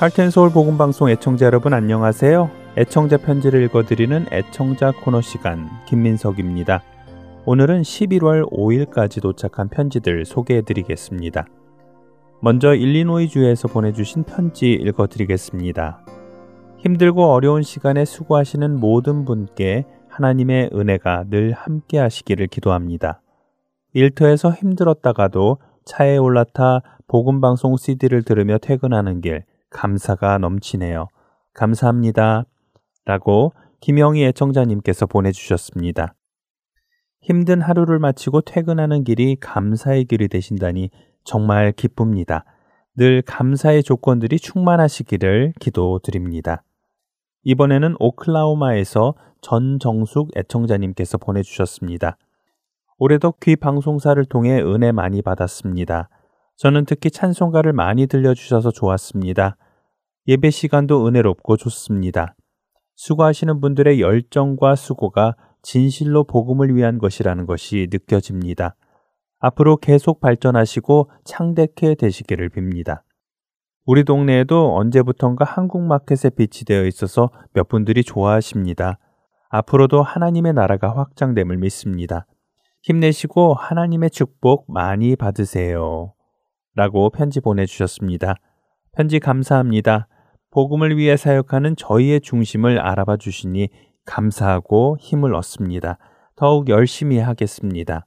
할텐서울 복음방송 애청자 여러분 안녕하세요. 애청자 편지를 읽어드리는 애청자 코너 시간 김민석입니다. 오늘은 11월 5일까지 도착한 편지들 소개해드리겠습니다. 먼저 일리노이주에서 보내주신 편지 읽어드리겠습니다. 힘들고 어려운 시간에 수고하시는 모든 분께 하나님의 은혜가 늘 함께 하시기를 기도합니다. 일터에서 힘들었다가도 차에 올라타 복음방송 CD를 들으며 퇴근하는 길 감사가 넘치네요. 감사합니다. 라고 김영희 애청자님께서 보내주셨습니다. 힘든 하루를 마치고 퇴근하는 길이 감사의 길이 되신다니 정말 기쁩니다. 늘 감사의 조건들이 충만하시기를 기도드립니다. 이번에는 오클라호마에서 전정숙 애청자님께서 보내주셨습니다. 올해도 귀 방송사를 통해 은혜 많이 받았습니다. 저는 특히 찬송가를 많이 들려주셔서 좋았습니다. 예배 시간도 은혜롭고 좋습니다. 수고하시는 분들의 열정과 수고가 진실로 복음을 위한 것이라는 것이 느껴집니다. 앞으로 계속 발전하시고 창대케 되시기를 빕니다. 우리 동네에도 언제부턴가 한국 마켓에 비치되어 있어서 몇 분들이 좋아하십니다. 앞으로도 하나님의 나라가 확장됨을 믿습니다. 힘내시고 하나님의 축복 많이 받으세요. 라고 편지 보내주셨습니다. 편지 감사합니다. 복음을 위해 사역하는 저희의 중심을 알아봐 주시니 감사하고 힘을 얻습니다. 더욱 열심히 하겠습니다.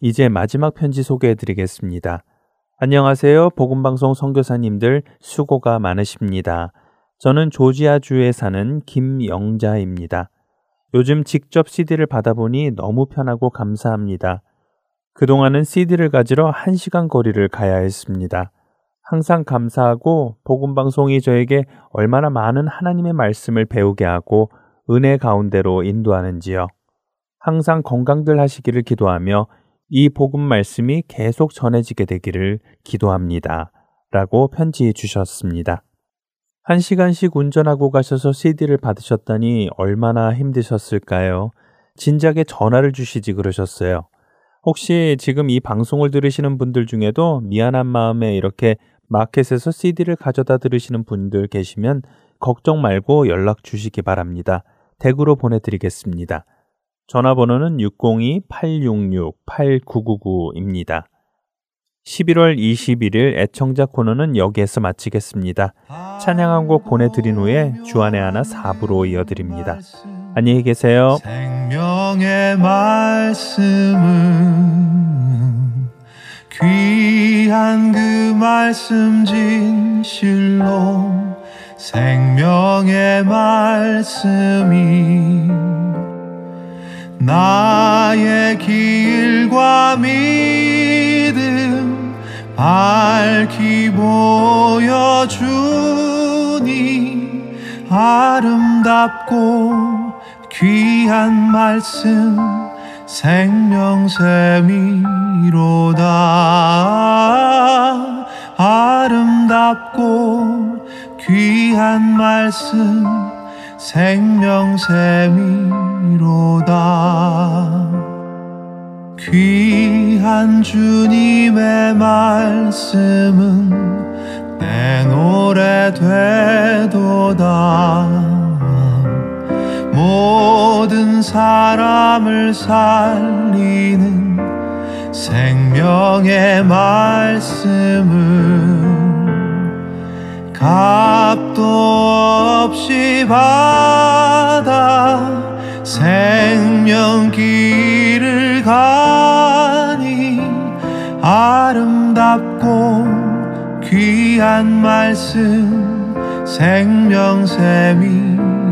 이제 마지막 편지 소개해 드리겠습니다. 안녕하세요. 복음방송 선교사님들 수고가 많으십니다. 저는 조지아주에 사는 김영자입니다. 요즘 직접 CD를 받아보니 너무 편하고 감사합니다. 그동안은 CD를 가지러 1시간 거리를 가야 했습니다. 항상 감사하고 복음 방송이 저에게 얼마나 많은 하나님의 말씀을 배우게 하고 은혜 가운데로 인도하는지요. 항상 건강들 하시기를 기도하며 이 복음 말씀이 계속 전해지게 되기를 기도합니다. 라고 편지 주셨습니다. 한 시간씩 운전하고 가셔서 CD를 받으셨다니 얼마나 힘드셨을까요? 진작에 전화를 주시지 그러셨어요. 혹시 지금 이 방송을 들으시는 분들 중에도 미안한 마음에 이렇게 마켓에서 CD를 가져다 들으시는 분들 계시면 걱정 말고 연락 주시기 바랍니다. 댁으로 보내드리겠습니다. 전화번호는 602-866-8999입니다. 11월 21일 애청자 코너는 여기에서 마치겠습니다. 찬양 한 곡 보내드린 후에 주안의 하나 4부로 이어드립니다. 안녕히 계세요. 생명의 말씀은 귀한 그 말씀 진실로 생명의 말씀이 나의 길과 믿음 밝히 보여주니 아름답고 귀한 말씀 생명샘이로다. 아름답고 귀한 말씀 생명샘이로다. 귀한 주님의 말씀은 내 노래 되도다 모든 사람을 살리는 생명의 말씀을 값도 없이 받아 생명 길을 가니 아름답고 귀한 말씀 생명샘이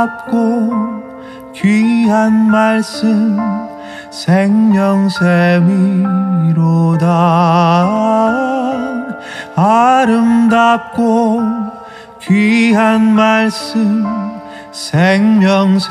아름답고 귀한 말씀 생명샘이로다. 아름답고 귀한 말씀 생명샘이로다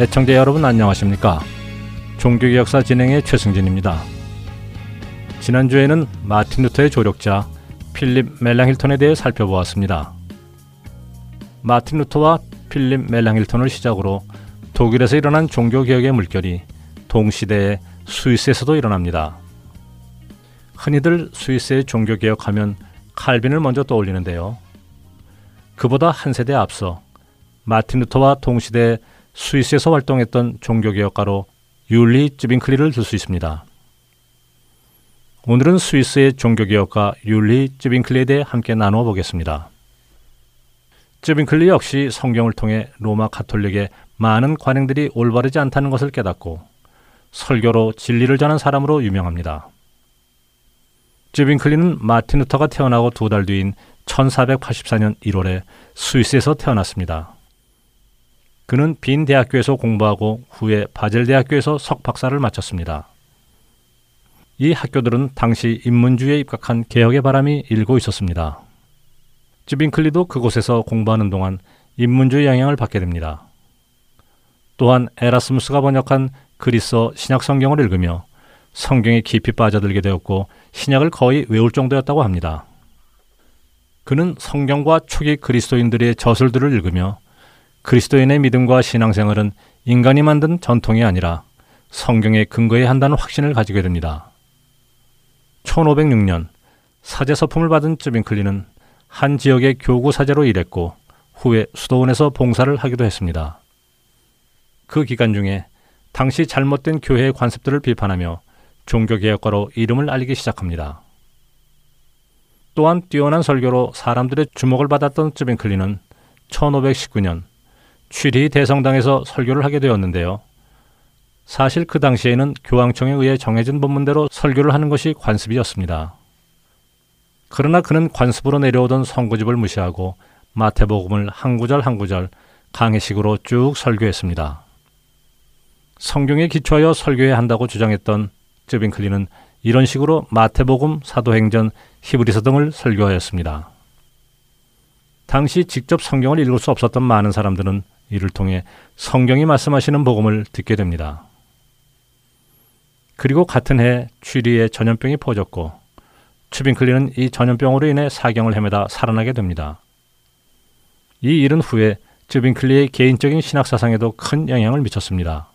애청자 여러분 안녕하십니까? 종교개혁사 진행의 최승진입니다. 지난주에는 마틴 루터의 조력자 필립 멜랑힐턴에 대해 살펴보았습니다. 마틴 루터와 필립 멜랑힐턴을 시작으로 독일에서 일어난 종교 개혁의 물결이 동시대에 스위스에서도 일어납니다. 흔히들 스위스의 종교 개혁하면 칼빈을 먼저 떠올리는데요. 그보다 한 세대 앞서 마틴 루터와 동시대 스위스에서 활동했던 종교개혁가로 율리 쯔빙클리를 들 수 있습니다. 오늘은 스위스의 종교개혁가 율리 쯔빙클리에 대해 함께 나누어 보겠습니다. 쯔빙클리 역시 성경을 통해 로마 가톨릭의 많은 관행들이 올바르지 않다는 것을 깨닫고 설교로 진리를 전한 사람으로 유명합니다. 쯔빙클리는 마틴 루터가 태어나고 두 달 뒤인 1484년 1월에 스위스에서 태어났습니다. 그는 빈 대학교에서 공부하고 후에 바젤 대학교에서 석박사를 마쳤습니다. 이 학교들은 당시 인문주의에 입각한 개혁의 바람이 일고 있었습니다. 쯔빙클리도 그곳에서 공부하는 동안 인문주의 영향을 받게 됩니다. 또한 에라스무스가 번역한 그리스어 신약 성경을 읽으며 성경에 깊이 빠져들게 되었고 신약을 거의 외울 정도였다고 합니다. 그는 성경과 초기 그리스도인들의 저술들을 읽으며 그리스도인의 믿음과 신앙생활은 인간이 만든 전통이 아니라 성경에 근거해야 한다는 확신을 가지게 됩니다. 1506년 사제 서품을 받은 쯔빙클리는 한 지역의 교구 사제로 일했고 후에 수도원에서 봉사를 하기도 했습니다. 그 기간 중에 당시 잘못된 교회의 관습들을 비판하며 종교개혁가로 이름을 알리기 시작합니다. 또한 뛰어난 설교로 사람들의 주목을 받았던 쯔빙클리는 1519년 취리 대성당에서 설교를 하게 되었는데요. 사실 그 당시에는 교황청에 의해 정해진 법문대로 설교를 하는 것이 관습이었습니다. 그러나 그는 관습으로 내려오던 선구집을 무시하고 마태복음을 한 구절 한 구절 강해식으로 쭉 설교했습니다. 성경에 기초하여 설교해야 한다고 주장했던 쯔빙클리는 이런 식으로 마태복음, 사도행전, 히브리서 등을 설교하였습니다. 당시 직접 성경을 읽을 수 없었던 많은 사람들은 이를 통해 성경이 말씀하시는 복음을 듣게 됩니다. 그리고 같은 해 취리에 전염병이 퍼졌고 추빙클리는 이 전염병으로 인해 사경을 헤매다 살아나게 됩니다. 이 일은 후에 쯔빙클리의 개인적인 신학 사상에도 큰 영향을 미쳤습니다.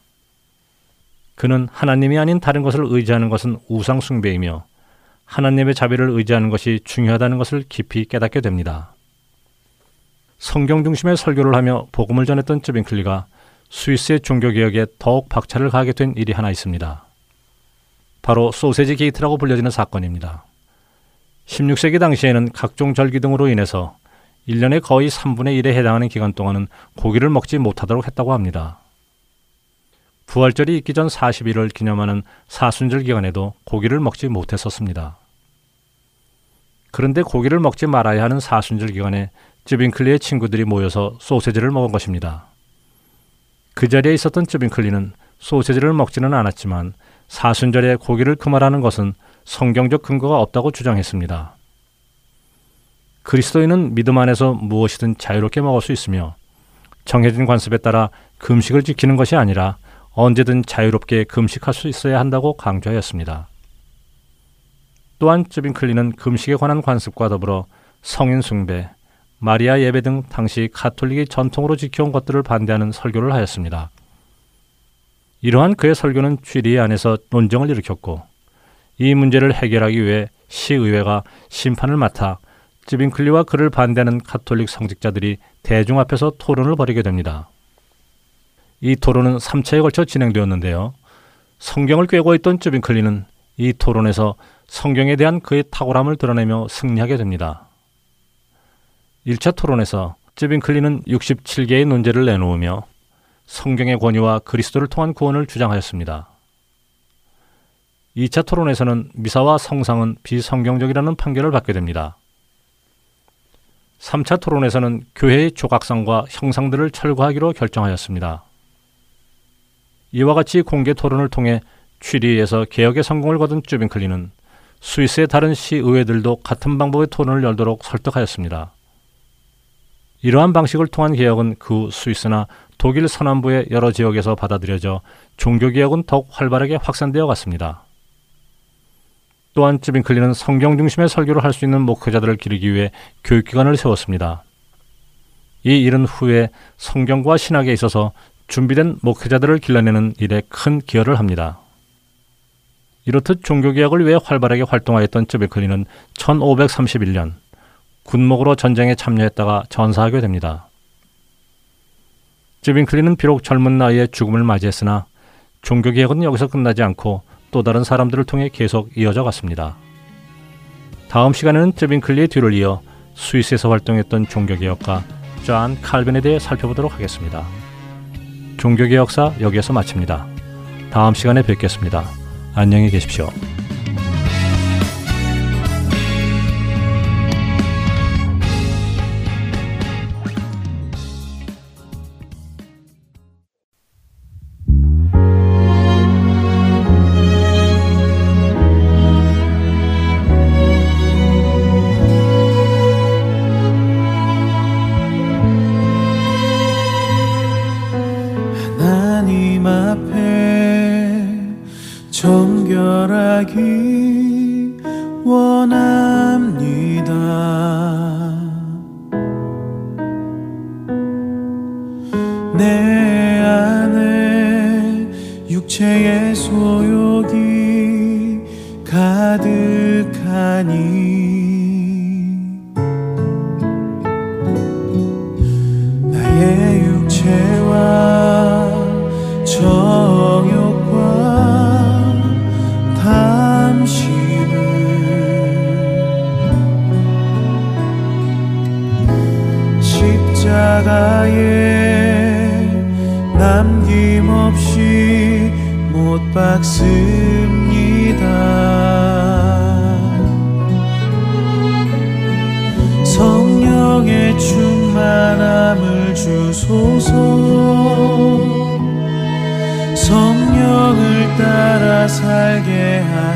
그는 하나님이 아닌 다른 것을 의지하는 것은 우상 숭배이며 하나님의 자비를 의지하는 것이 중요하다는 것을 깊이 깨닫게 됩니다. 성경 중심의 설교를 하며 복음을 전했던 쯔빙클리가 스위스의 종교개혁에 더욱 박차를 가하게 된 일이 하나 있습니다. 바로 소세지 게이트라고 불려지는 사건입니다. 16세기 당시에는 각종 절기 등으로 인해서 1년의 거의 3분의 1에 해당하는 기간 동안은 고기를 먹지 못하도록 했다고 합니다. 부활절이 있기 전 40일을 기념하는 사순절 기간에도 고기를 먹지 못했었습니다. 그런데 고기를 먹지 말아야 하는 사순절 기간에 쯔빙클리의 친구들이 모여서 소세지를 먹은 것입니다. 그 자리에 있었던 쯔빙클리는 소세지를 먹지는 않았지만 사순절에 고기를 금하라는 것은 성경적 근거가 없다고 주장했습니다. 그리스도인은 믿음 안에서 무엇이든 자유롭게 먹을 수 있으며 정해진 관습에 따라 금식을 지키는 것이 아니라 언제든 자유롭게 금식할 수 있어야 한다고 강조하였습니다. 또한 쯔빙클리는 금식에 관한 관습과 더불어 성인 숭배, 마리아 예배 등 당시 카톨릭이 전통으로 지켜온 것들을 반대하는 설교를 하였습니다. 이러한 그의 설교는 취리 안에서 논쟁을 일으켰고 이 문제를 해결하기 위해 시의회가 심판을 맡아 쯔빙클리와 그를 반대하는 카톨릭 성직자들이 대중 앞에서 토론을 벌이게 됩니다. 이 토론은 3차에 걸쳐 진행되었는데요. 성경을 꿰고 있던 쯔빙클리는 이 토론에서 성경에 대한 그의 탁월함을 드러내며 승리하게 됩니다. 1차 토론에서 쯔빙클리는 67개의 논제를 내놓으며 성경의 권위와 그리스도를 통한 구원을 주장하였습니다. 2차 토론에서는 미사와 성상은 비성경적이라는 판결을 받게 됩니다. 3차 토론에서는 교회의 조각상과 형상들을 철거하기로 결정하였습니다. 이와 같이 공개 토론을 통해 취리에서 개혁의 성공을 거둔 쭈빙클리는 스위스의 다른 시의회들도 같은 방법의 토론을 열도록 설득하였습니다. 이러한 방식을 통한 개혁은 그 스위스나 독일 서남부의 여러 지역에서 받아들여져 종교 개혁은 더욱 활발하게 확산되어 갔습니다. 또한 쯔빙클리는 성경 중심의 설교를 할 수 있는 목회자들을 기르기 위해 교육기관을 세웠습니다. 이 일은 후에 성경과 신학에 있어서 준비된 목회자들을 길러내는 일에 큰 기여를 합니다. 이렇듯 종교개혁을 위해 활발하게 활동하였던 쯔빙클리는 1531년 군목으로 전쟁에 참여했다가 전사하게 됩니다. 쯔빙클리는 비록 젊은 나이에 죽음을 맞이했으나 종교 개혁은 여기서 끝나지 않고 또 다른 사람들을 통해 계속 이어져 갔습니다. 다음 시간에는 쯔빙클리의 뒤를 이어 스위스에서 활동했던 종교 개혁가 존 칼빈에 대해 살펴보도록 하겠습니다. 종교 개혁사 여기에서 마칩니다. 다음 시간에 뵙겠습니다. 안녕히 계십시오. 살게 하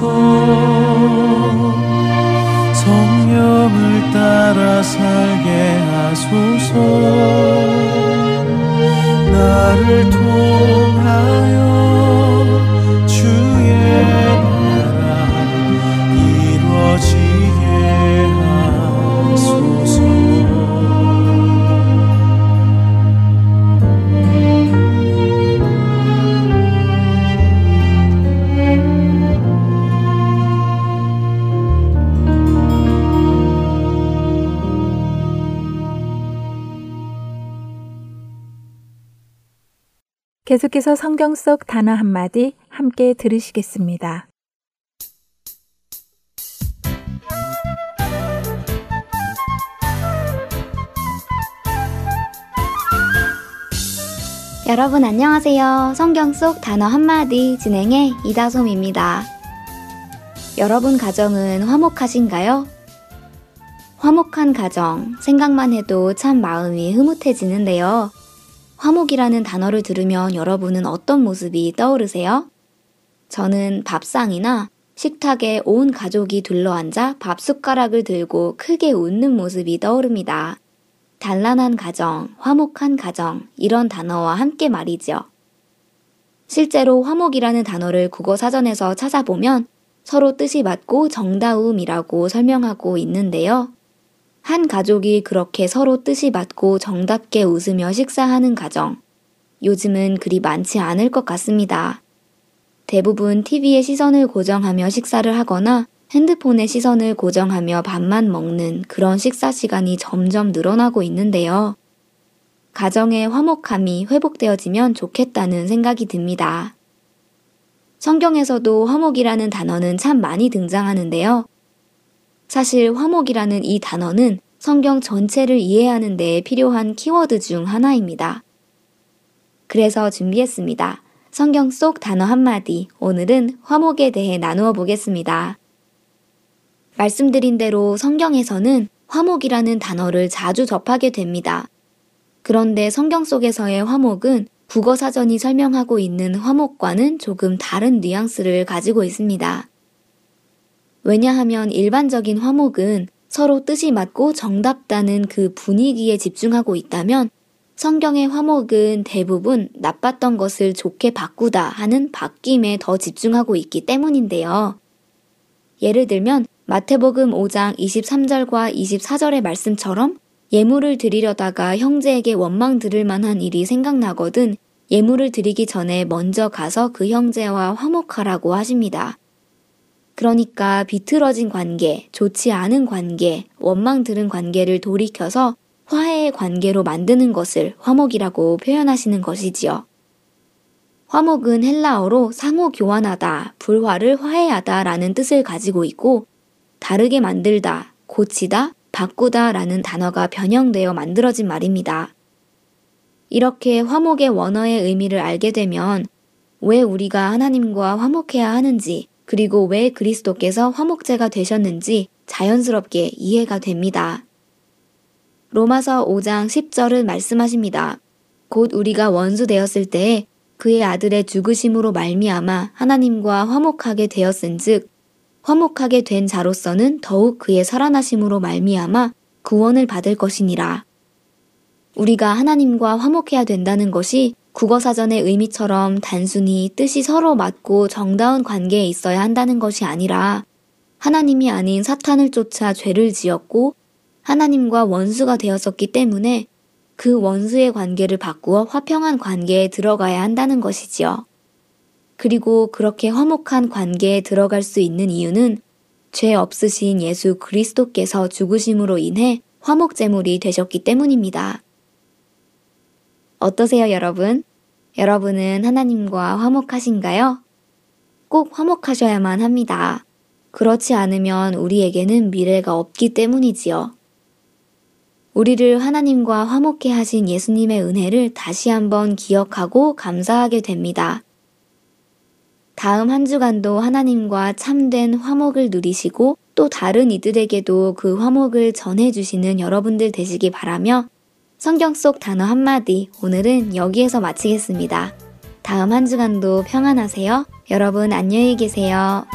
주소서 성령을 따라 살게 하소서. 나를 통 계속해서 성경 속 단어 한마디 함께 들으시겠습니다. 여러분 안녕하세요. 성경 속 단어 한마디 진행의 이다솜입니다. 여러분 가정은 화목하신가요? 화목한 가정, 생각만 해도 참 마음이 흐뭇해지는데요. 화목이라는 단어를 들으면 여러분은 어떤 모습이 떠오르세요? 저는 밥상이나 식탁에 온 가족이 둘러앉아 밥 숟가락을 들고 크게 웃는 모습이 떠오릅니다. 단란한 가정, 화목한 가정, 이런 단어와 함께 말이죠. 실제로 화목이라는 단어를 국어 사전에서 찾아보면 서로 뜻이 맞고 정다움이라고 설명하고 있는데요. 한 가족이 그렇게 서로 뜻이 맞고 정답게 웃으며 식사하는 가정. 요즘은 그리 많지 않을 것 같습니다. 대부분 TV에 시선을 고정하며 식사를 하거나 핸드폰에 시선을 고정하며 밥만 먹는 그런 식사 시간이 점점 늘어나고 있는데요. 가정의 화목함이 회복되어지면 좋겠다는 생각이 듭니다. 성경에서도 화목이라는 단어는 참 많이 등장하는데요. 사실 화목이라는 이 단어는 성경 전체를 이해하는 데 필요한 키워드 중 하나입니다. 그래서 준비했습니다. 성경 속 단어 한마디, 오늘은 화목에 대해 나누어 보겠습니다. 말씀드린 대로 성경에서는 화목이라는 단어를 자주 접하게 됩니다. 그런데 성경 속에서의 화목은 국어 사전이 설명하고 있는 화목과는 조금 다른 뉘앙스를 가지고 있습니다. 왜냐하면 일반적인 화목은 서로 뜻이 맞고 정답다는 그 분위기에 집중하고 있다면 성경의 화목은 대부분 나빴던 것을 좋게 바꾸다 하는 바뀜에 더 집중하고 있기 때문인데요. 예를 들면 마태복음 5장 23절과 24절의 말씀처럼 예물을 드리려다가 형제에게 원망 들을 만한 일이 생각나거든 예물을 드리기 전에 먼저 가서 그 형제와 화목하라고 하십니다. 그러니까 비틀어진 관계, 좋지 않은 관계, 원망 들은 관계를 돌이켜서 화해의 관계로 만드는 것을 화목이라고 표현하시는 것이지요. 화목은 헬라어로 상호 교환하다, 불화를 화해하다 라는 뜻을 가지고 있고 다르게 만들다, 고치다, 바꾸다 라는 단어가 변형되어 만들어진 말입니다. 이렇게 화목의 원어의 의미를 알게 되면 왜 우리가 하나님과 화목해야 하는지 그리고 왜 그리스도께서 화목제가 되셨는지 자연스럽게 이해가 됩니다. 로마서 5장 10절은 말씀하십니다. 곧 우리가 원수 되었을 때에 그의 아들의 죽으심으로 말미암아 하나님과 화목하게 되었은즉 화목하게 된 자로서는 더욱 그의 살아나심으로 말미암아 구원을 받을 것이니라. 우리가 하나님과 화목해야 된다는 것이 국어사전의 의미처럼 단순히 뜻이 서로 맞고 정다운 관계에 있어야 한다는 것이 아니라 하나님이 아닌 사탄을 쫓아 죄를 지었고 하나님과 원수가 되었었기 때문에 그 원수의 관계를 바꾸어 화평한 관계에 들어가야 한다는 것이지요. 그리고 그렇게 화목한 관계에 들어갈 수 있는 이유는 죄 없으신 예수 그리스도께서 죽으심으로 인해 화목제물이 되셨기 때문입니다. 어떠세요, 여러분? 여러분은 하나님과 화목하신가요? 꼭 화목하셔야만 합니다. 그렇지 않으면 우리에게는 미래가 없기 때문이지요. 우리를 하나님과 화목해 하신 예수님의 은혜를 다시 한번 기억하고 감사하게 됩니다. 다음 한 주간도 하나님과 참된 화목을 누리시고 또 다른 이들에게도 그 화목을 전해주시는 여러분들 되시기 바라며 성경 속 단어 한마디 오늘은 여기에서 마치겠습니다. 다음 한 주간도 평안하세요. 여러분 안녕히 계세요.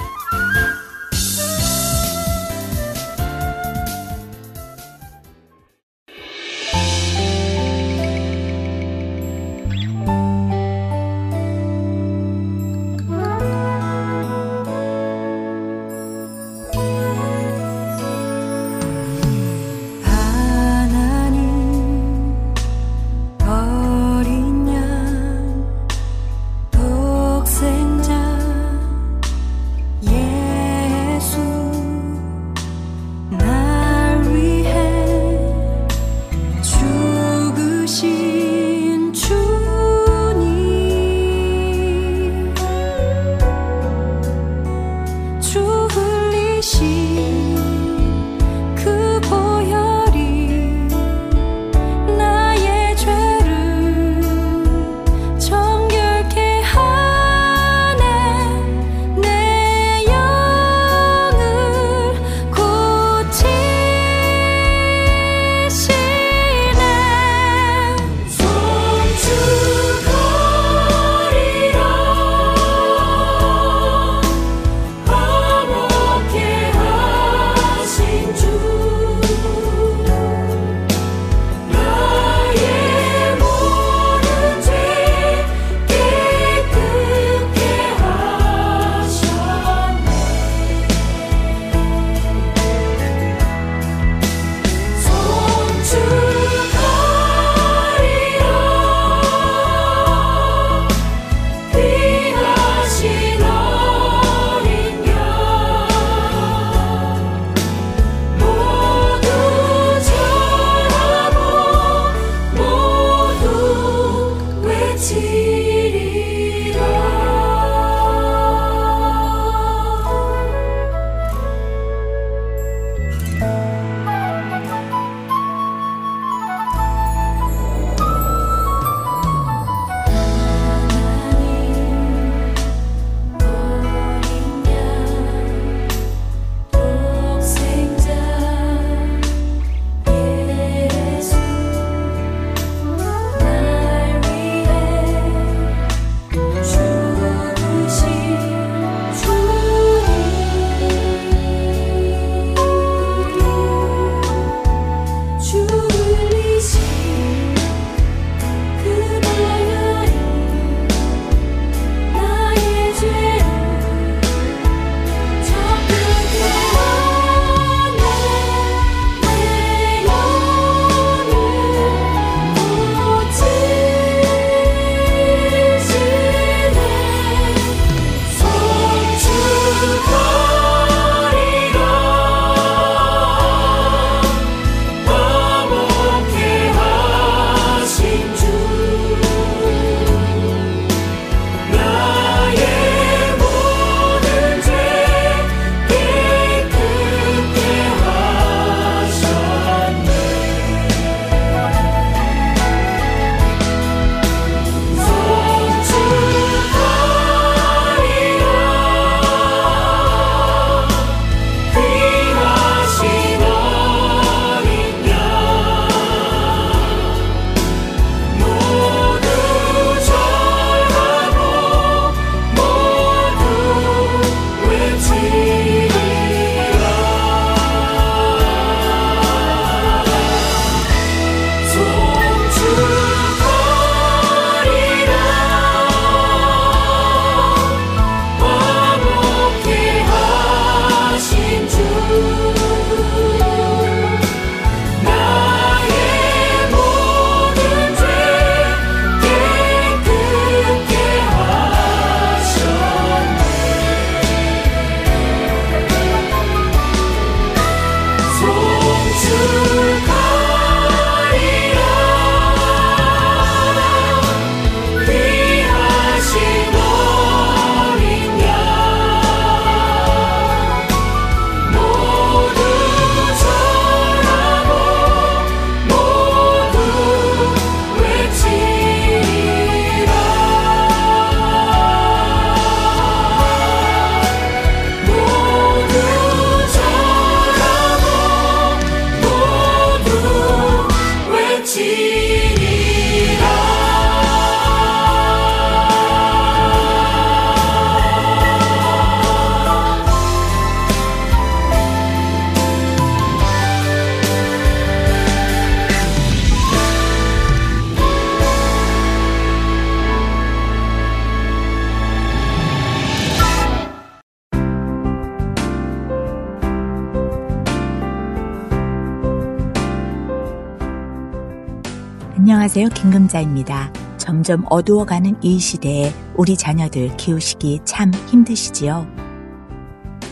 안녕하세요. 김금자입니다. 점점 어두워가는 이 시대에 우리 자녀들 키우시기 참 힘드시지요?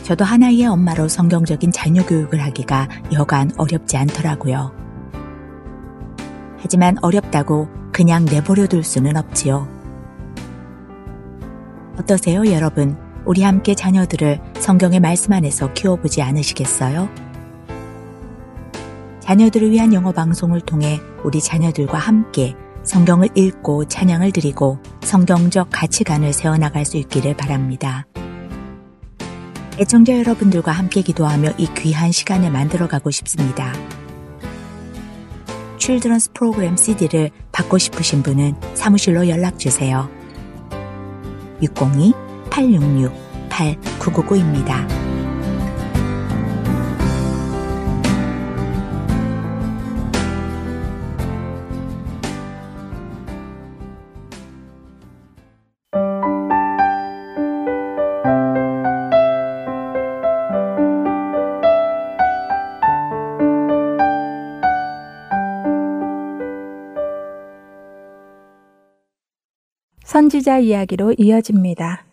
저도 하나의 엄마로 성경적인 자녀 교육을 하기가 여간 어렵지 않더라고요. 하지만 어렵다고 그냥 내버려 둘 수는 없지요. 어떠세요, 여러분? 우리 함께 자녀들을 성경의 말씀 안에서 키워보지 않으시겠어요? 자녀들을 위한 영어 방송을 통해 우리 자녀들과 함께 성경을 읽고 찬양을 드리고 성경적 가치관을 세워나갈 수 있기를 바랍니다. 애청자 여러분들과 함께 기도하며 이 귀한 시간을 만들어가고 싶습니다. 칠드런스 프로그램 CD를 받고 싶으신 분은 사무실로 연락주세요. 602-866-8999입니다. 선지자 이야기로 이어집니다.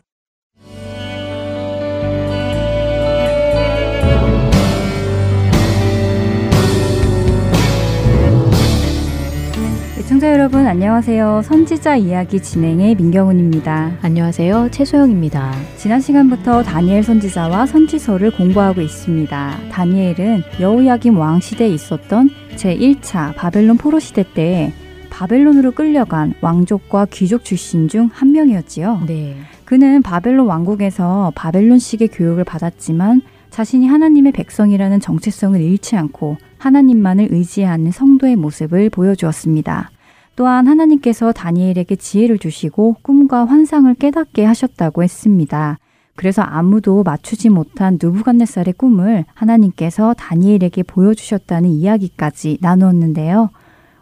시청자 여러분 안녕하세요. 선지자 이야기 진행의 민경훈입니다. 안녕하세요. 최소영입니다. 지난 시간부터 다니엘 선지자와 선지서를 공부하고 있습니다. 다니엘은 여호야김 왕 시대에 있었던 제1차 바벨론 포로 시대 때 바벨론으로 끌려간 왕족과 귀족 출신 중 한 명이었지요. 네. 그는 바벨론 왕국에서 바벨론식의 교육을 받았지만 자신이 하나님의 백성이라는 정체성을 잃지 않고 하나님만을 의지하는 성도의 모습을 보여주었습니다. 또한 하나님께서 다니엘에게 지혜를 주시고 꿈과 환상을 깨닫게 하셨다고 했습니다. 그래서 아무도 맞추지 못한 누부갓네살의 꿈을 하나님께서 다니엘에게 보여주셨다는 이야기까지 나누었는데요.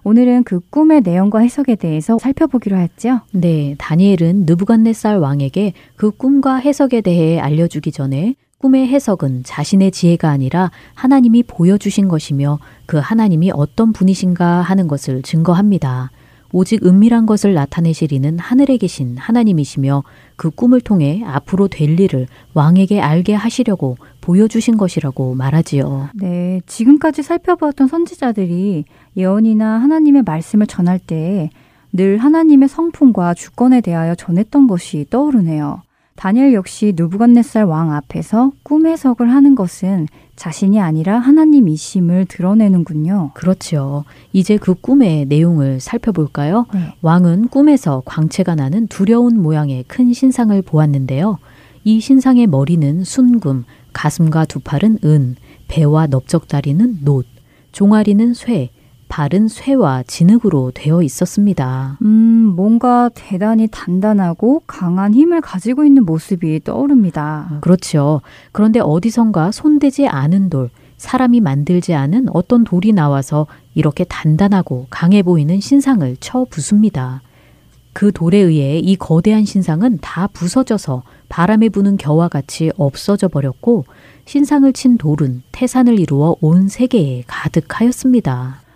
오늘은 그 꿈의 내용과 해석에 대해서 살펴보기로 했죠. 네, 다니엘은 느부갓네살 왕에게 그 꿈과 해석에 대해 알려주기 전에 꿈의 해석은 자신의 지혜가 아니라 하나님이 보여주신 것이며 그 하나님이 어떤 분이신가 하는 것을 증거합니다. 오직 은밀한 것을 나타내시리는 하늘에 계신 하나님이시며 그 꿈을 통해 앞으로 될 일을 왕에게 알게 하시려고 보여주신 것이라고 말하지요. 네, 지금까지 살펴보았던 선지자들이 예언이나 하나님의 말씀을 전할 때 늘 하나님의 성품과 주권에 대하여 전했던 것이 떠오르네요. 다니엘 역시 누부갓네살 왕 앞에서 꿈 해석을 하는 것은 자신이 아니라 하나님이심을 드러내는군요. 그렇지요. 이제 그 꿈의 내용을 살펴볼까요? 네. 왕은 꿈에서 광채가 나는 두려운 모양의 큰 신상을 보았는데요. 이 신상의 머리는 순금, 가슴과 두 팔은 은, 배와 넓적다리는 놋, 종아리는 쇠, 발은 쇠와 진흙으로 되어 있었습니다. 음, 뭔가 대단히 단단하고 강한 힘을 가지고 있는 모습이 떠오릅니다. 그렇죠. 그런데 어디선가 손대지 않은 돌, 사람이 만들지 않은 어떤 돌이 나와서 이렇게 단단하고 강해 보이는 신상을 쳐 부숩니다. 그 돌에 의해 이 거대한 신상은 다 부서져서 바람에 부는 겨와 같이 없어져 버렸고 신상을 친 돌은 태산을 이루어 온 세계에 가득하였습니다.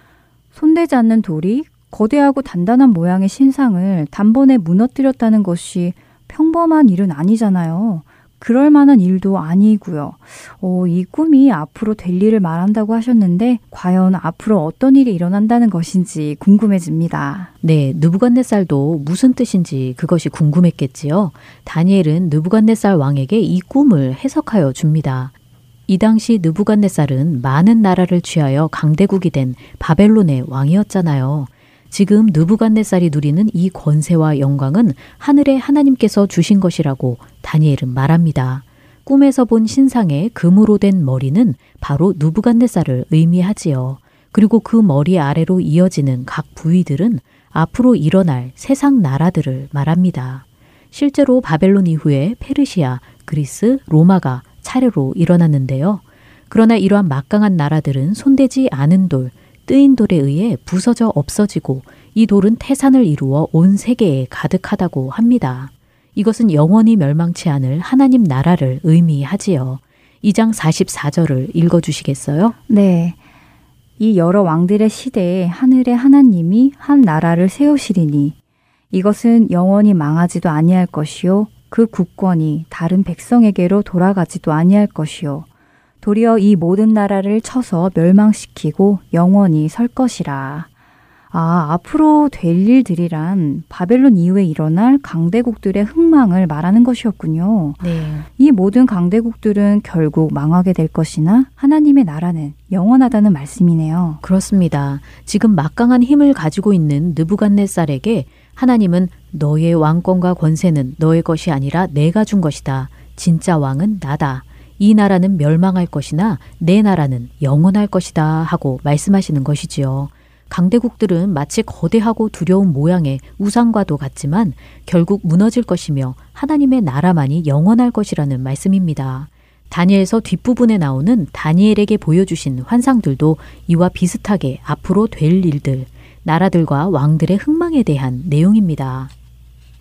손대지 않는 돌이 거대하고 단단한 모양의 신상을 단번에 무너뜨렸다는 것이 평범한 일은 아니잖아요. 그럴 만한 일도 아니고요. 어, 이 꿈이 앞으로 될 일을 말한다고 하셨는데 과연 앞으로 어떤 일이 일어난다는 것인지 궁금해집니다. 네, 느부갓네살도 무슨 뜻인지 그것이 궁금했겠지요. 다니엘은 느부갓네살 왕에게 이 꿈을 해석하여 줍니다. 이 당시 느부갓네살은 많은 나라를 취하여 강대국이 된 바벨론의 왕이었잖아요. 지금 느부갓네살이 누리는 이 권세와 영광은 하늘의 하나님께서 주신 것이라고 다니엘은 말합니다. 꿈에서 본 신상의 금으로 된 머리는 바로 누부갓네살을 의미하지요. 그리고 그 머리 아래로 이어지는 각 부위들은 앞으로 일어날 세상 나라들을 말합니다. 실제로 바벨론 이후에 페르시아, 그리스, 로마가 차례로 일어났는데요. 그러나 이러한 막강한 나라들은 손대지 않은 돌, 뜨인 돌에 의해 부서져 없어지고 이 돌은 태산을 이루어 온 세계에 가득하다고 합니다. 이것은 영원히 멸망치 않을 하나님 나라를 의미하지요. 2장 44절을 읽어 주시겠어요? 네. 이 여러 왕들의 시대에 하늘의 하나님이 한 나라를 세우시리니 이것은 영원히 망하지도 아니할 것이요 그 국권이 다른 백성에게로 돌아가지도 아니할 것이요 도리어 이 모든 나라를 쳐서 멸망시키고 영원히 설 것이라. 아, 앞으로 될 일들이란 바벨론 이후에 일어날 강대국들의 흥망을 말하는 것이었군요. 네. 이 모든 강대국들은 결국 망하게 될 것이나 하나님의 나라는 영원하다는 말씀이네요. 그렇습니다. 지금 막강한 힘을 가지고 있는 느부갓네살에게 하나님은 너의 왕권과 권세는 너의 것이 아니라 내가 준 것이다. 진짜 왕은 나다. 이 나라는 멸망할 것이나 내 나라는 영원할 것이다 하고 말씀하시는 것이지요. 강대국들은 마치 거대하고 두려운 모양의 우상과도 같지만 결국 무너질 것이며 하나님의 나라만이 영원할 것이라는 말씀입니다. 다니엘서 뒷부분에 나오는 다니엘에게 보여주신 환상들도 이와 비슷하게 앞으로 될 일들, 나라들과 왕들의 흥망에 대한 내용입니다.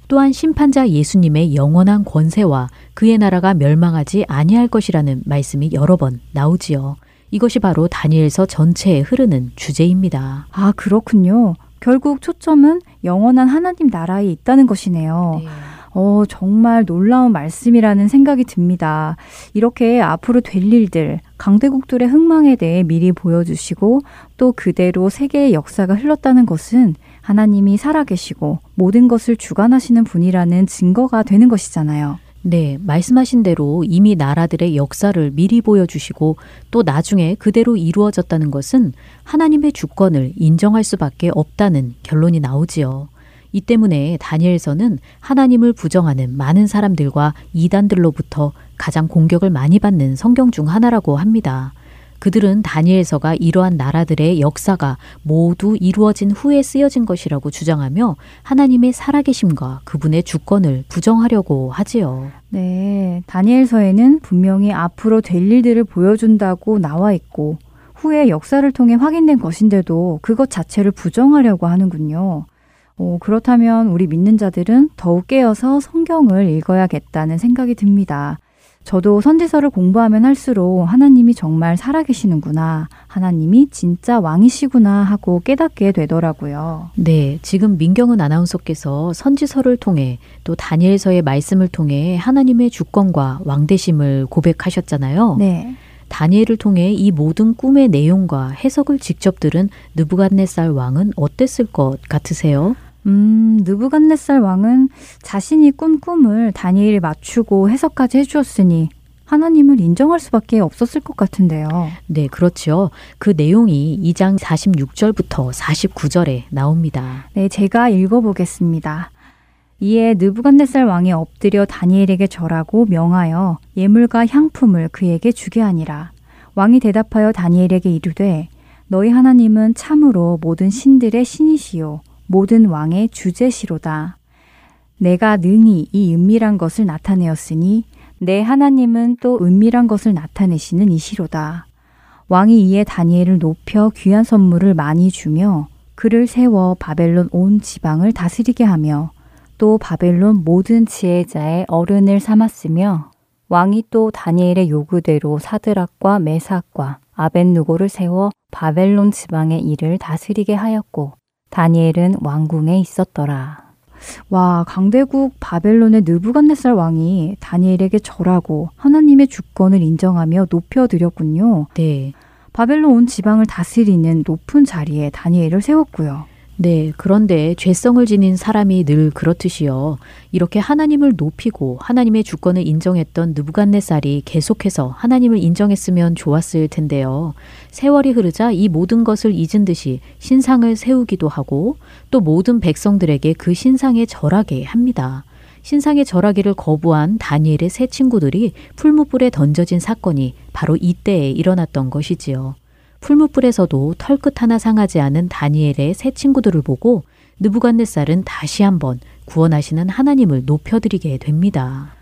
또한 심판자 예수님의 영원한 권세와 그의 나라가 멸망하지 아니할 것이라는 말씀이 여러 번 나오지요. 이것이 바로 다니엘서 전체에 흐르는 주제입니다. 아, 그렇군요. 결국 초점은 영원한 하나님 나라에 있다는 것이네요. 네. 어, 정말 놀라운 말씀이라는 생각이 듭니다. 이렇게 앞으로 될 일들, 강대국들의 흥망에 대해 미리 보여주시고 또 그대로 세계의 역사가 흘렀다는 것은 하나님이 살아계시고 모든 것을 주관하시는 분이라는 증거가 되는 것이잖아요. 네, 말씀하신 대로 이미 나라들의 역사를 미리 보여주시고 또 나중에 그대로 이루어졌다는 것은 하나님의 주권을 인정할 수밖에 없다는 결론이 나오지요. 이 때문에 다니엘서는 하나님을 부정하는 많은 사람들과 이단들로부터 가장 공격을 많이 받는 성경 중 하나라고 합니다. 그들은 다니엘서가 이러한 나라들의 역사가 모두 이루어진 후에 쓰여진 것이라고 주장하며 하나님의 살아계심과 그분의 주권을 부정하려고 하지요. 네, 다니엘서에는 분명히 앞으로 될 일들을 보여준다고 나와 있고 후에 역사를 통해 확인된 것인데도 그것 자체를 부정하려고 하는군요. 어, 그렇다면 우리 믿는 자들은 더욱 깨어서 성경을 읽어야겠다는 생각이 듭니다. 저도 선지서를 공부하면 할수록 하나님이 정말 살아계시는구나. 하나님이 진짜 왕이시구나 하고 깨닫게 되더라고요. 네, 지금 민경은 아나운서께서 선지서를 통해 또 다니엘서의 말씀을 통해 하나님의 주권과 왕대심을 고백하셨잖아요. 네. 다니엘을 통해 이 모든 꿈의 내용과 해석을 직접 들은 느부갓네살 왕은 어땠을 것 같으세요? 음, 느부갓네살 왕은 자신이 꾼 꿈을 다니엘이 맞추고 해석까지 해주었으니 하나님을 인정할 수밖에 없었을 것 같은데요. 네, 그렇죠. 그 내용이 2장 46절부터 49절에 나옵니다. 네, 제가 읽어보겠습니다. 이에 느부갓네살 왕이 엎드려 다니엘에게 절하고 명하여 예물과 향품을 그에게 주게 하니라. 왕이 대답하여 다니엘에게 이르되 너희 하나님은 참으로 모든 신들의 신이시요 모든 왕의 주제시로다. 내가 능히 이 은밀한 것을 나타내었으니 내 하나님은 또 은밀한 것을 나타내시는 이시로다. 왕이 이에 다니엘을 높여 귀한 선물을 많이 주며 그를 세워 바벨론 온 지방을 다스리게 하며 또 바벨론 모든 지혜자의 어른을 삼았으며 왕이 또 다니엘의 요구대로 사드락과 메삭과 아벤누고를 세워 바벨론 지방의 일을 다스리게 하였고 다니엘은 왕궁에 있었더라. 와, 강대국 바벨론의 느부갓네살 왕이 다니엘에게 절하고 하나님의 주권을 인정하며 높여드렸군요. 네. 바벨론 온 지방을 다스리는 높은 자리에 다니엘을 세웠고요. 네, 그런데 죄성을 지닌 사람이 늘 그렇듯이요. 이렇게 하나님을 높이고 하나님의 주권을 인정했던 느부갓네살이 계속해서 하나님을 인정했으면 좋았을 텐데요. 세월이 흐르자 이 모든 것을 잊은 듯이 신상을 세우기도 하고 또 모든 백성들에게 그 신상에 절하게 합니다. 신상에 절하기를 거부한 다니엘의 세 친구들이 풀무불에 던져진 사건이 바로 이때에 일어났던 것이지요. 풀무불에서도 털끝 하나 상하지 않은 다니엘의 새 친구들을 보고 느부갓네살은 다시 한번 구원하시는 하나님을 높여드리게 됩니다.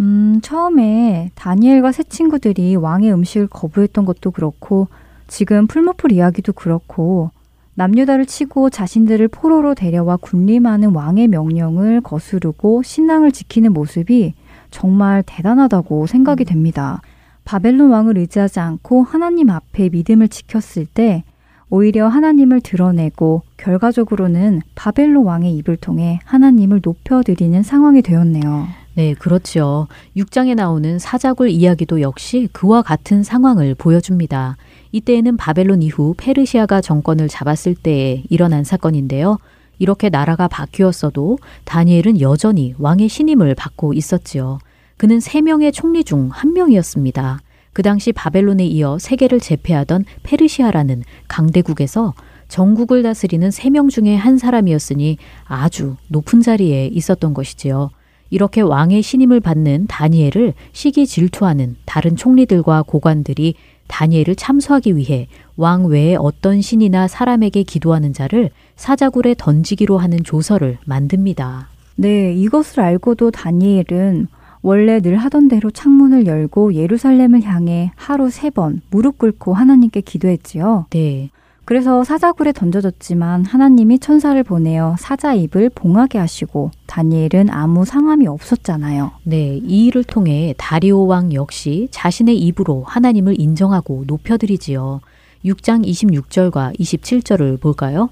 음, 처음에 다니엘과 새 친구들이 왕의 음식을 거부했던 것도 그렇고 지금 풀무풀 이야기도 그렇고 남유다를 치고 자신들을 포로로 데려와 군림하는 왕의 명령을 거스르고 신앙을 지키는 모습이 정말 대단하다고 생각이 됩니다. 바벨론 왕을 의지하지 않고 하나님 앞에 믿음을 지켰을 때 오히려 하나님을 드러내고 결과적으로는 바벨로 왕의 입을 통해 하나님을 높여드리는 상황이 되었네요. 네, 그렇죠. 6장에 나오는 사자굴 이야기도 역시 그와 같은 상황을 보여줍니다. 이때에는 바벨론 이후 페르시아가 정권을 잡았을 때에 일어난 사건인데요. 이렇게 나라가 바뀌었어도 다니엘은 여전히 왕의 신임을 받고 있었지요. 그는 세 명의 총리 중 한 명이었습니다. 그 당시 바벨론에 이어 세계를 제패하던 페르시아라는 강대국에서 전국을 다스리는 세 명 중에 한 사람이었으니 아주 높은 자리에 있었던 것이지요. 이렇게 왕의 신임을 받는 다니엘을 시기 질투하는 다른 총리들과 고관들이 다니엘을 참수하기 위해 왕 외에 어떤 신이나 사람에게 기도하는 자를 사자굴에 던지기로 하는 조서를 만듭니다. 네, 이것을 알고도 다니엘은 원래 늘 하던 대로 창문을 열고 예루살렘을 향해 하루 세 번 무릎 꿇고 하나님께 기도했지요. 네. 그래서 사자굴에 던져졌지만 하나님이 천사를 보내어 사자 입을 봉하게 하시고 다니엘은 아무 상함이 없었잖아요. 네, 이 일을 통해 다리오 왕 역시 자신의 입으로 하나님을 인정하고 높여드리지요. 6장 26절과 27절을 볼까요?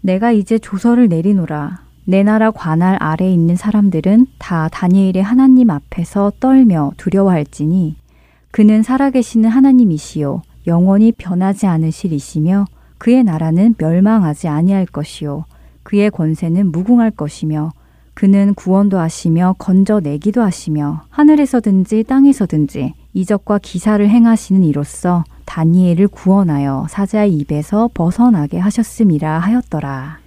내가 이제 조서를 내리노라. 내 나라 관할 아래 있는 사람들은 다 다니엘의 하나님 앞에서 떨며 두려워할지니 그는 살아계시는 하나님이시요 영원히 변하지 않으실이시며 그의 나라는 멸망하지 아니할 것이요 그의 권세는 무궁할 것이며 그는 구원도 하시며 건져내기도 하시며 하늘에서든지 땅에서든지 이적과 기사를 행하시는 이로써 다니엘을 구원하여 사자의 입에서 벗어나게 하셨음이라 하였더라.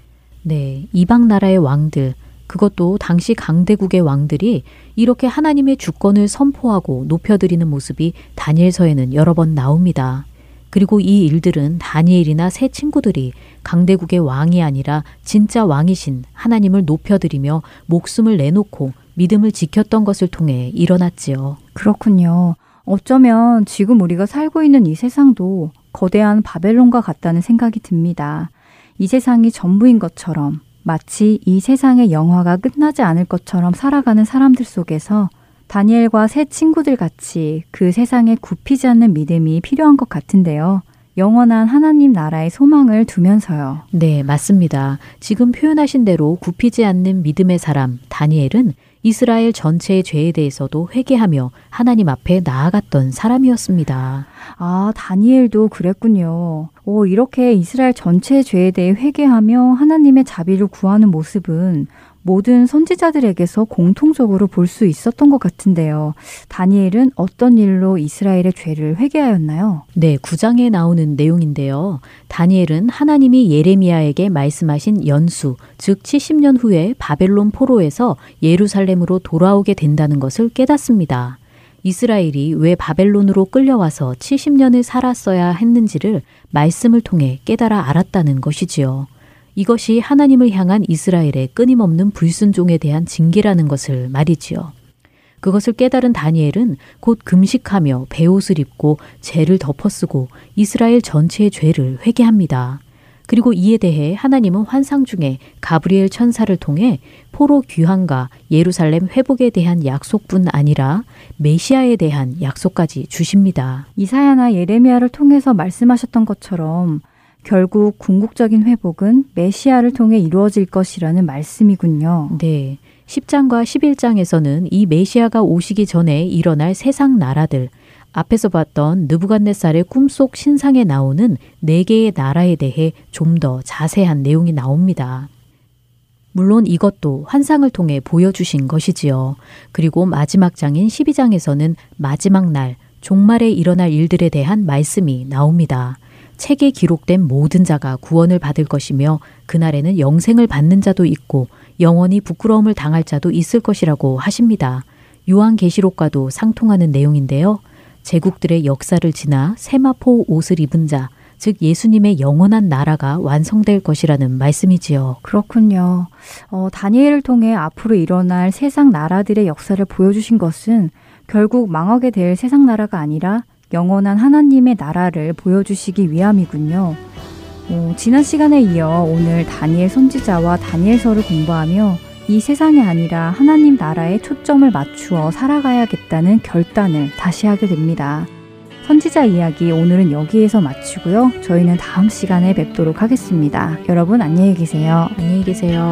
네, 이방 나라의 왕들, 그것도 당시 강대국의 왕들이 이렇게 하나님의 주권을 선포하고 높여드리는 모습이 다니엘서에는 여러 번 나옵니다. 그리고 이 일들은 다니엘이나 새 친구들이 강대국의 왕이 아니라 진짜 왕이신 하나님을 높여드리며 목숨을 내놓고 믿음을 지켰던 것을 통해 일어났지요. 그렇군요. 어쩌면 지금 우리가 살고 있는 이 세상도 거대한 바벨론과 같다는 생각이 듭니다. 이 세상이 전부인 것처럼 마치 이 세상의 영화가 끝나지 않을 것처럼 살아가는 사람들 속에서 다니엘과 새 친구들 같이 그 세상에 굽히지 않는 믿음이 필요한 것 같은데요. 영원한 하나님 나라의 소망을 두면서요. 네, 맞습니다. 지금 표현하신 대로 굽히지 않는 믿음의 사람, 다니엘은 이스라엘 전체의 죄에 대해서도 회개하며 하나님 앞에 나아갔던 사람이었습니다. 아, 다니엘도 그랬군요. 오, 이렇게 이스라엘 전체의 죄에 대해 회개하며 하나님의 자비를 구하는 모습은 모든 선지자들에게서 공통적으로 볼 수 있었던 것 같은데요. 다니엘은 어떤 일로 이스라엘의 죄를 회개하였나요? 네, 9장에 나오는 내용인데요. 다니엘은 하나님이 예레미야에게 말씀하신 연수, 즉 70년 후에 바벨론 포로에서 예루살렘으로 돌아오게 된다는 것을 깨닫습니다. 이스라엘이 왜 바벨론으로 끌려와서 70년을 살았어야 했는지를 말씀을 통해 깨달아 알았다는 것이지요. 이것이 하나님을 향한 이스라엘의 끊임없는 불순종에 대한 징계라는 것을 말이지요. 그것을 깨달은 다니엘은 곧 금식하며 베옷을 입고 죄를 덮어쓰고 이스라엘 전체의 죄를 회개합니다. 그리고 이에 대해 하나님은 환상 중에 가브리엘 천사를 통해 포로 귀환과 예루살렘 회복에 대한 약속뿐 아니라 메시아에 대한 약속까지 주십니다. 이사야나 예레미야를 통해서 말씀하셨던 것처럼 결국 궁극적인 회복은 메시아를 통해 이루어질 것이라는 말씀이군요. 네. 10장과 11장에서는 이 메시아가 오시기 전에 일어날 세상 나라들, 앞에서 봤던 느부갓네살의 꿈속 신상에 나오는 네 개의 나라에 대해 좀 더 자세한 내용이 나옵니다. 물론 이것도 환상을 통해 보여주신 것이지요. 그리고 마지막 장인 12장에서는 마지막 날, 종말에 일어날 일들에 대한 말씀이 나옵니다. 책에 기록된 모든 자가 구원을 받을 것이며 그날에는 영생을 받는 자도 있고 영원히 부끄러움을 당할 자도 있을 것이라고 하십니다. 요한계시록과도 상통하는 내용인데요. 제국들의 역사를 지나 세마포 옷을 입은 자, 즉 예수님의 영원한 나라가 완성될 것이라는 말씀이지요. 그렇군요. 어, 다니엘을 통해 앞으로 일어날 세상 나라들의 역사를 보여주신 것은 결국 망하게 될 세상 나라가 아니라 영원한 하나님의 나라를 보여주시기 위함이군요. 어, 지난 시간에 이어 오늘 다니엘 선지자와 다니엘서를 공부하며 이 세상이 아니라 하나님 나라에 초점을 맞추어 살아가야겠다는 결단을 다시 하게 됩니다. 선지자 이야기 오늘은 여기에서 마치고요. 저희는 다음 시간에 뵙도록 하겠습니다. 여러분 안녕히 계세요. 안녕히 계세요.